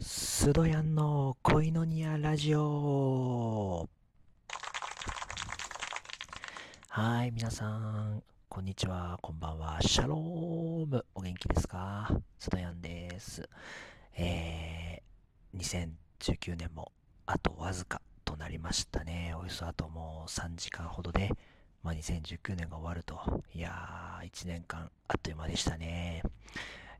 スドヤンの恋のニアラジオはい、皆さん、こんにちは、こんばんは、シャローム、お元気ですか？スドヤンです。えー、2019年もあとわずかとなりましたね。およそあともう3時間ほどで、まあ、2019年が終わると。いやー、1年間あっという間でしたね。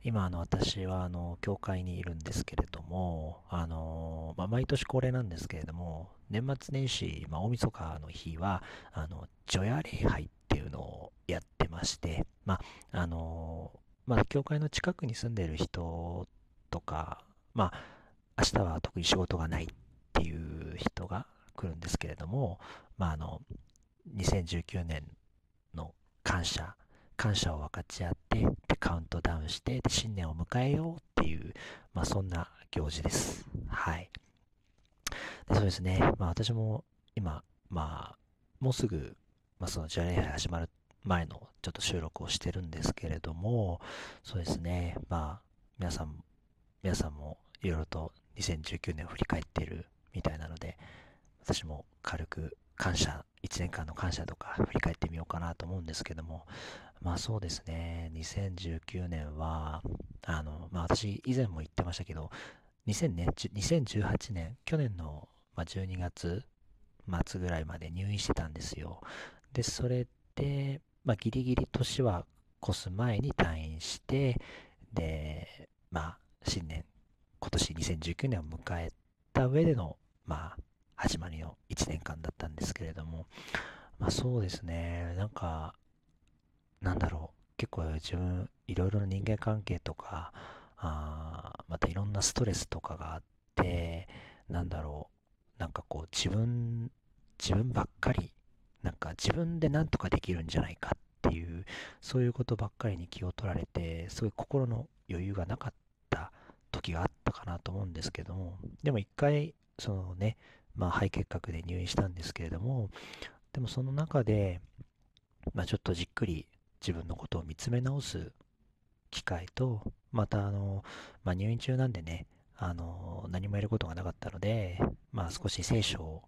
今、あの、私は、あの、教会にいるんですけれども、あの、まあ、毎年恒例なんですけれども、年末年始、まあ、大晦日の日は、あの、除夜礼拝っていうのをやってまして、まあ、あの、まあ、教会の近くに住んでる人とか、まあ、明日は特に仕事がないっていう人が来るんですけれども、まあ、あの、2019年の感謝、感謝を分かち合って、カウントダウンして、新年を迎えようっていう、まあ、そんな行事です。はい。で、そうですね。まあ、私も今、まあ、もうすぐ、まあ、その、ジャレイ始まる前のちょっと収録をしてるんですけれども、そうですね。まあ、皆さん、皆さんもいろいろと2019年を振り返っているみたいなので、私も軽く感謝、1年間の感謝とか振り返ってみようかなと思うんですけども、まあそうですね、2019年は、あの、まあ私以前も言ってましたけど、2000年、2018年、去年の、12月末ぐらいまで入院してたんですよ。で、それで、まあギリギリ年は越す前に退院して、で、まあ新年、今年2019年を迎えた上での、まあ始まりの1年間だったんですけれども、まあそうですね、なんか、なんだろう、結構自分、いろいろな人間関係とか、あまたいろんなストレスとかがあって、なんだろう、なんかこう自分、自分ばっかり、なんか自分で何とかできるんじゃないかっていう、そういうことばっかりに気を取られて、すごい心の余裕がなかった時があったかなと思うんですけども、でも一回、そのね、まあ肺結核で入院したんですけれども、でもその中で、まあちょっとじっくり自分のことを見つめ直す機会と、またあの、まあ入院中なんでね、あの、何もやることがなかったので、まあ少し聖書を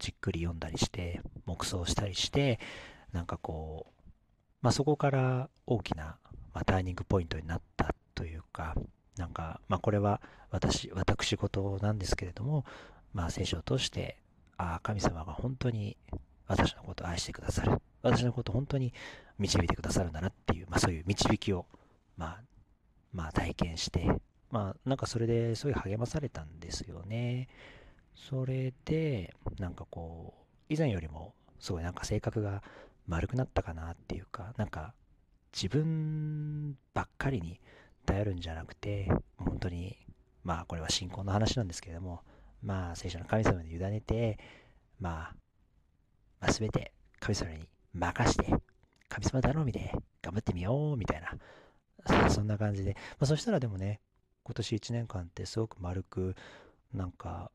じっくり読んだりして、黙想したりして、なんかこう、まあそこから大きな、まあ、ターニングポイントになったというか、なんか、まあこれは私、私事なんですけれども、まあ聖書を通して、ああ、神様が本当に私のことを愛してくださる。私のことを本当に導いてくださるんだなっていう、まあそういう導きを、まあ、まあ体験して、まあなんかそれですごいう励まされたんですよね。それで、なんかこう、以前よりもすごいなんか性格が丸くなったかなっていうか、なんか自分ばっかりに頼るんじゃなくて、本当に、まあこれは信仰の話なんですけれども、まあ聖書の神様に委ねて、まあ、まあ、全て神様に任して、神様頼みで頑張ってみようみたいな、そんな感じで、まあ、そしたらでもね、今年1年間ってすごく丸く、なんか、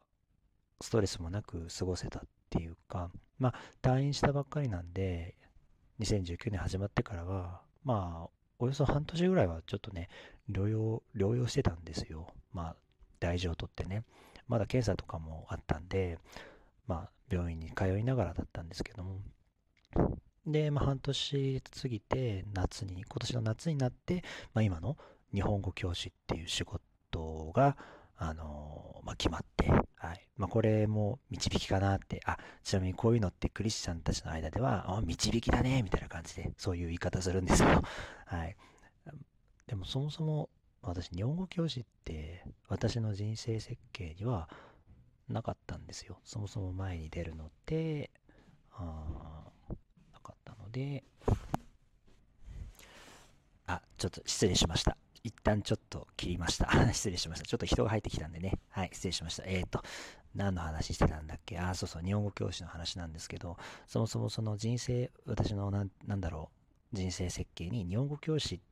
ストレスもなく過ごせたっていうか、まあ、退院したばっかりなんで、2019年始まってからは、まあ、およそ半年ぐらいはちょっとね、療養、療養してたんですよ。まあ、大事をとってね。まだ検査とかもあったんで、まあ、病院に通いながらだったんですけども。で、まあ、半年過ぎて、夏に、今年の夏になって、まあ、今の日本語教師っていう仕事が、あのーまあ、決まって、はい。まあ、これも導きかなって、あ、ちなみにこういうのってクリスチャンたちの間では、あ、導きだね、みたいな感じで、そういう言い方するんですけど、はい。でもそもそも、私、日本語教師って、私の人生設計にはなかったんですよ。そもそも前に出るのって、あなかったので、あ、ちょっと失礼しました。一旦ちょっと切りました。失礼しました。ちょっと人が入ってきたんでね。はい、失礼しました。えっ、ー、と、何の話してたんだっけ？あ、そうそう、日本語教師の話なんですけど、そもそもその人生、私の、なんだろう、人生設計に日本語教師って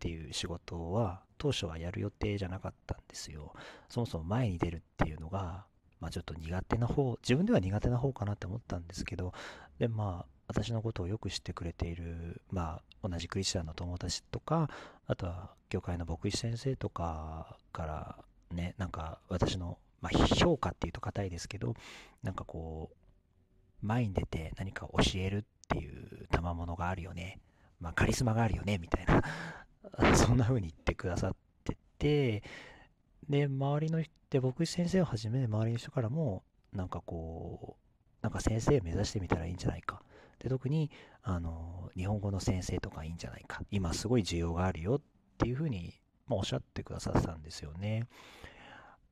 ていう仕事は、当初はやる予定じゃなかったんですよ。そもそも前に出るっていうのが、まあちょっと苦手な方、自分では苦手な方かなって思ったんですけど、で、まあ、私のことをよく知ってくれている、まあ、同じクリスチャンの友達とか、あとは、教会の牧師先生とかから、ね、なんか私の、まあ、評価っていうと硬いですけど、なんかこう、前に出て何か教えるっていう賜物があるよね。まあ、カリスマがあるよね、みたいな そんな風に言ってくださってて、で、周りの人、で、僕先生をはじめ、周りの人からも、なんかこう、なんか先生を目指してみたらいいんじゃないか。で、特に、あの、日本語の先生とかいいんじゃないか。今すごい需要があるよっていうふうに、まあ、おっしゃってくださったんですよね。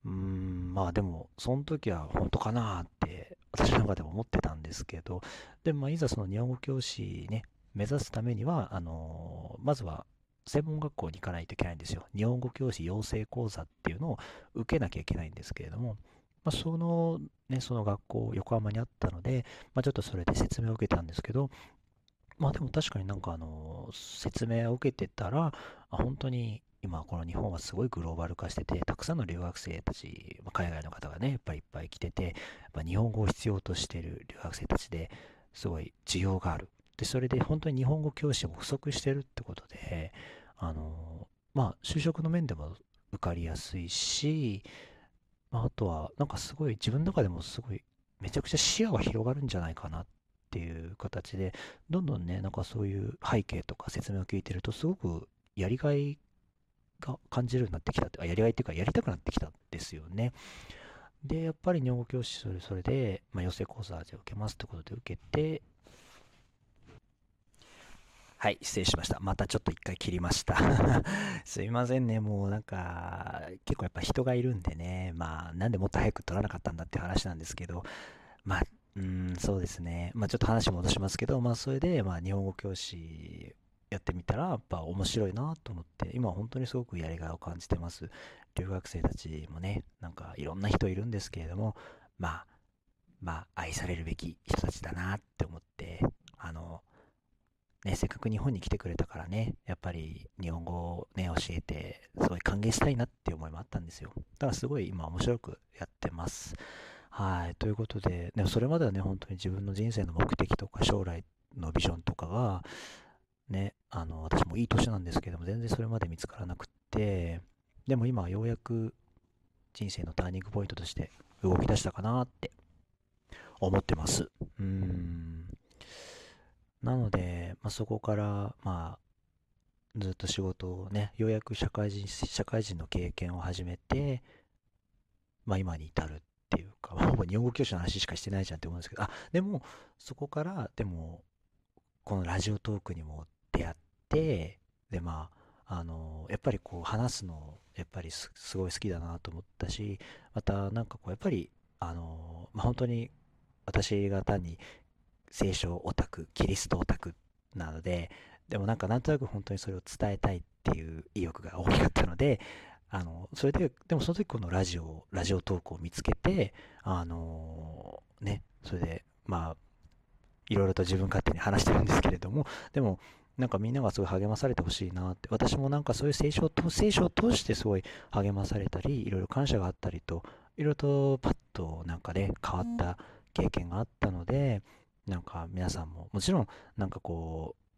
うーん、まあでも、その時は本当かなって私の中でも思ってたんですけど、でもまあいざその日本語教師ね、目指すためには、あの、まずは専門学校に行かないといけないんですよ。日本語教師養成講座っていうのを受けなきゃいけないんですけれども、まあ、そのね、その学校、横浜にあったので、まあ、ちょっとそれで説明を受けたんですけど、まあでも確かになんかあの、説明を受けてたら、本当に今この日本はすごいグローバル化してて、たくさんの留学生たち、まあ、海外の方がね、やっぱりいっぱい来てて、やっぱ日本語を必要としてる留学生たちですごい需要がある。で、それで本当に日本語教師も不足してるってことで、あの、まあ就職の面でも受かりやすいし、まあ、あとは、なんかすごい自分の中でもすごいめちゃくちゃ視野が広がるんじゃないかなっていう形で、どんどんね、なんかそういう背景とか説明を聞いてると、すごくやりがいが感じるようになってきたって、あ、やりがいっていうか、やりたくなってきたんですよね。で、やっぱり日本語教師それそれで、まあ、養成講座で受けますってことで受けて、はい、失礼しました。またちょっと一回切りました。すいませんね、もうなんか、結構やっぱ人がいるんでね、まあ、なんでもっと早く取らなかったんだって話なんですけど、まあ、うん、そうですね。まあちょっと話戻しますけど、まあそれで、まあ日本語教師やってみたら、やっぱ面白いなと思って、今本当にすごくやりがいを感じてます。留学生たちもね、なんかいろんな人いるんですけれども、まあ、まあ愛されるべき人たちだなって思って、ね、せっかく日本に来てくれたからね、やっぱり日本語をね、教えて、すごい歓迎したいなっていう思いもあったんですよ。だからすごい今面白くやってます。はい。ということで、でもそれまではね、本当に自分の人生の目的とか将来のビジョンとかが、ね、あの、私もいい年なんですけども、全然それまで見つからなくって、でも今はようやく人生のターニングポイントとして動き出したかなって思ってます。うん。なので、まあ、そこから、まあ、ずっと仕事をね、ようやく社会人、社会人の経験を始めて、まあ今に至るっていうか、ほぼ日本語教師の話しかしてないじゃんって思うんですけど、あ、でも、そこから、でも、このラジオトークにも出会って、で、まあ、あの、やっぱりこう話すの、やっぱりすごい好きだなと思ったし、またなんかこう、やっぱり、あの、まあ、本当に私が単に聖書オタク、キリストオタクなので、でもなんかなんとなく本当にそれを伝えたいっていう意欲が大きかったので、あの、それで、でもその時このラジオ、ラジオトークを見つけて、あのね、それで、まあ、いろいろと自分勝手に話してるんですけれども、でも、なんかみんながすごい励まされてほしいなって、私もなんかそういう聖書を聖書を通してすごい励まされたり、いろいろ感謝があったりと、いろいろとパッとなんかね、変わった経験があったので、なんか皆さんも、もちろんなんかこう、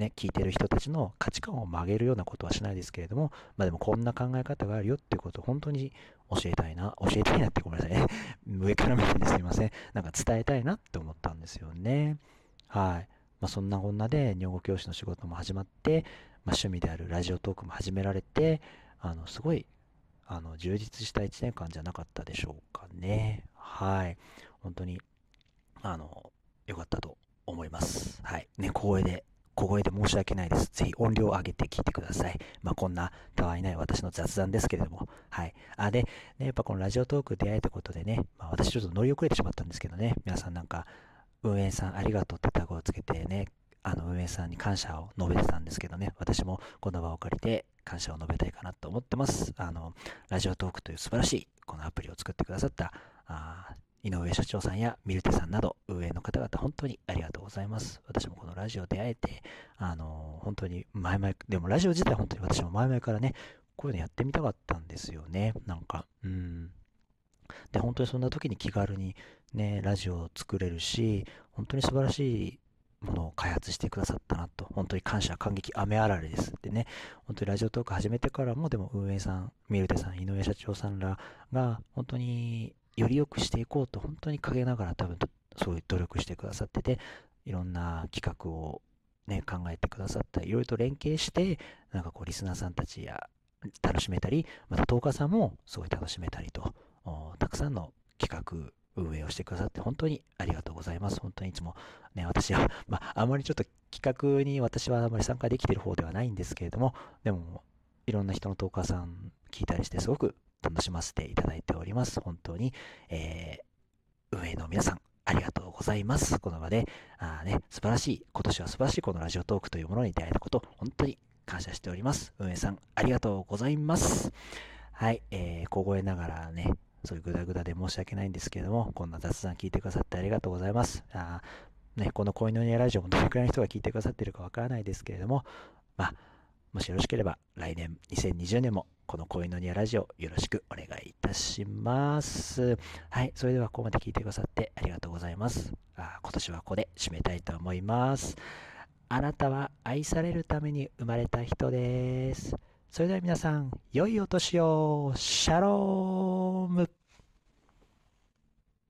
ね、聞いてる人たちの価値観を曲げるようなことはしないですけれども、まあでもこんな考え方があるよっていうことを本当に教えたいな、教えたいなってごめんなさいね。上から見てですいません。なんか伝えたいなって思ったんですよね。はい。まあそんなこんなで日本語教師の仕事も始まって、まあ趣味であるラジオトークも始められて、あの、すごい、あの、充実した1年間じゃなかったでしょうかね。はい。本当に、あの、良かったと思います。はい。ね、光栄で、小声で申し訳ないです。ぜひ音量を上げて聞いてください。まあ、こんなたわいない私の雑談ですけれども。はい。あ、で、ね、やっぱこのラジオトーク出会えたことでね、まあ、私ちょっと乗り遅れてしまったんですけどね、皆さんなんか、運営さんありがとうってタグをつけてね、あの運営さんに感謝を述べてたんですけどね、私もこの場を借りて感謝を述べたいかなと思ってます。あの、ラジオトークという素晴らしいこのアプリを作ってくださった、井上社長さんやミルテさんなど運営の方々本当にありがとうございます。私もこのラジオ出会えて、あの、本当に前々、でもラジオ自体本当に私も前々からね、こういうのやってみたかったんですよね。なんか、うん。で、本当にそんな時に気軽にね、ラジオを作れるし、本当に素晴らしい、ものを開発してくださったなと、本当に感謝、感激、雨あられです。でね、本当にラジオトーク始めてからも、でも運営さん、ミルテさん、井上社長さんらが、本当により良くしていこうと、本当に陰ながら多分、そういう努力してくださってて、いろんな企画をね、考えてくださったり、いろいろと連携して、なんかこう、リスナーさんたちや、楽しめたり、また、トーカーさんもすごい楽しめたりと、たくさんの企画、運営をしてくださって本当にありがとうございます。本当にいつもね、私は、まあ、あまりちょっと企画に私はあまり参加できてる方ではないんですけれども、でも、いろんな人のトーカーさん聞いたりしてすごく楽しませていただいております。本当に、えー、運営の皆さん、ありがとうございます。この場で、あね、素晴らしい、今年は素晴らしいこのラジオトークというものに出会えたこと、本当に感謝しております。運営さん、ありがとうございます。はい、えー、小声ながらね、そういうグダグダで申し訳ないんですけれども、こんな雑談聞いてくださってありがとうございます。あね、この恋のニアラジオもどれくらいの人が聞いてくださっているかわからないですけれども、まあ、もしよろしければ来年2020年もこの恋のニアラジオよろしくお願いいたします。はい、それではここまで聞いてくださってありがとうございます。あ今年はここで締めたいと思います。あなたは愛されるために生まれた人です。それでは皆さん、良いお年を。シャローム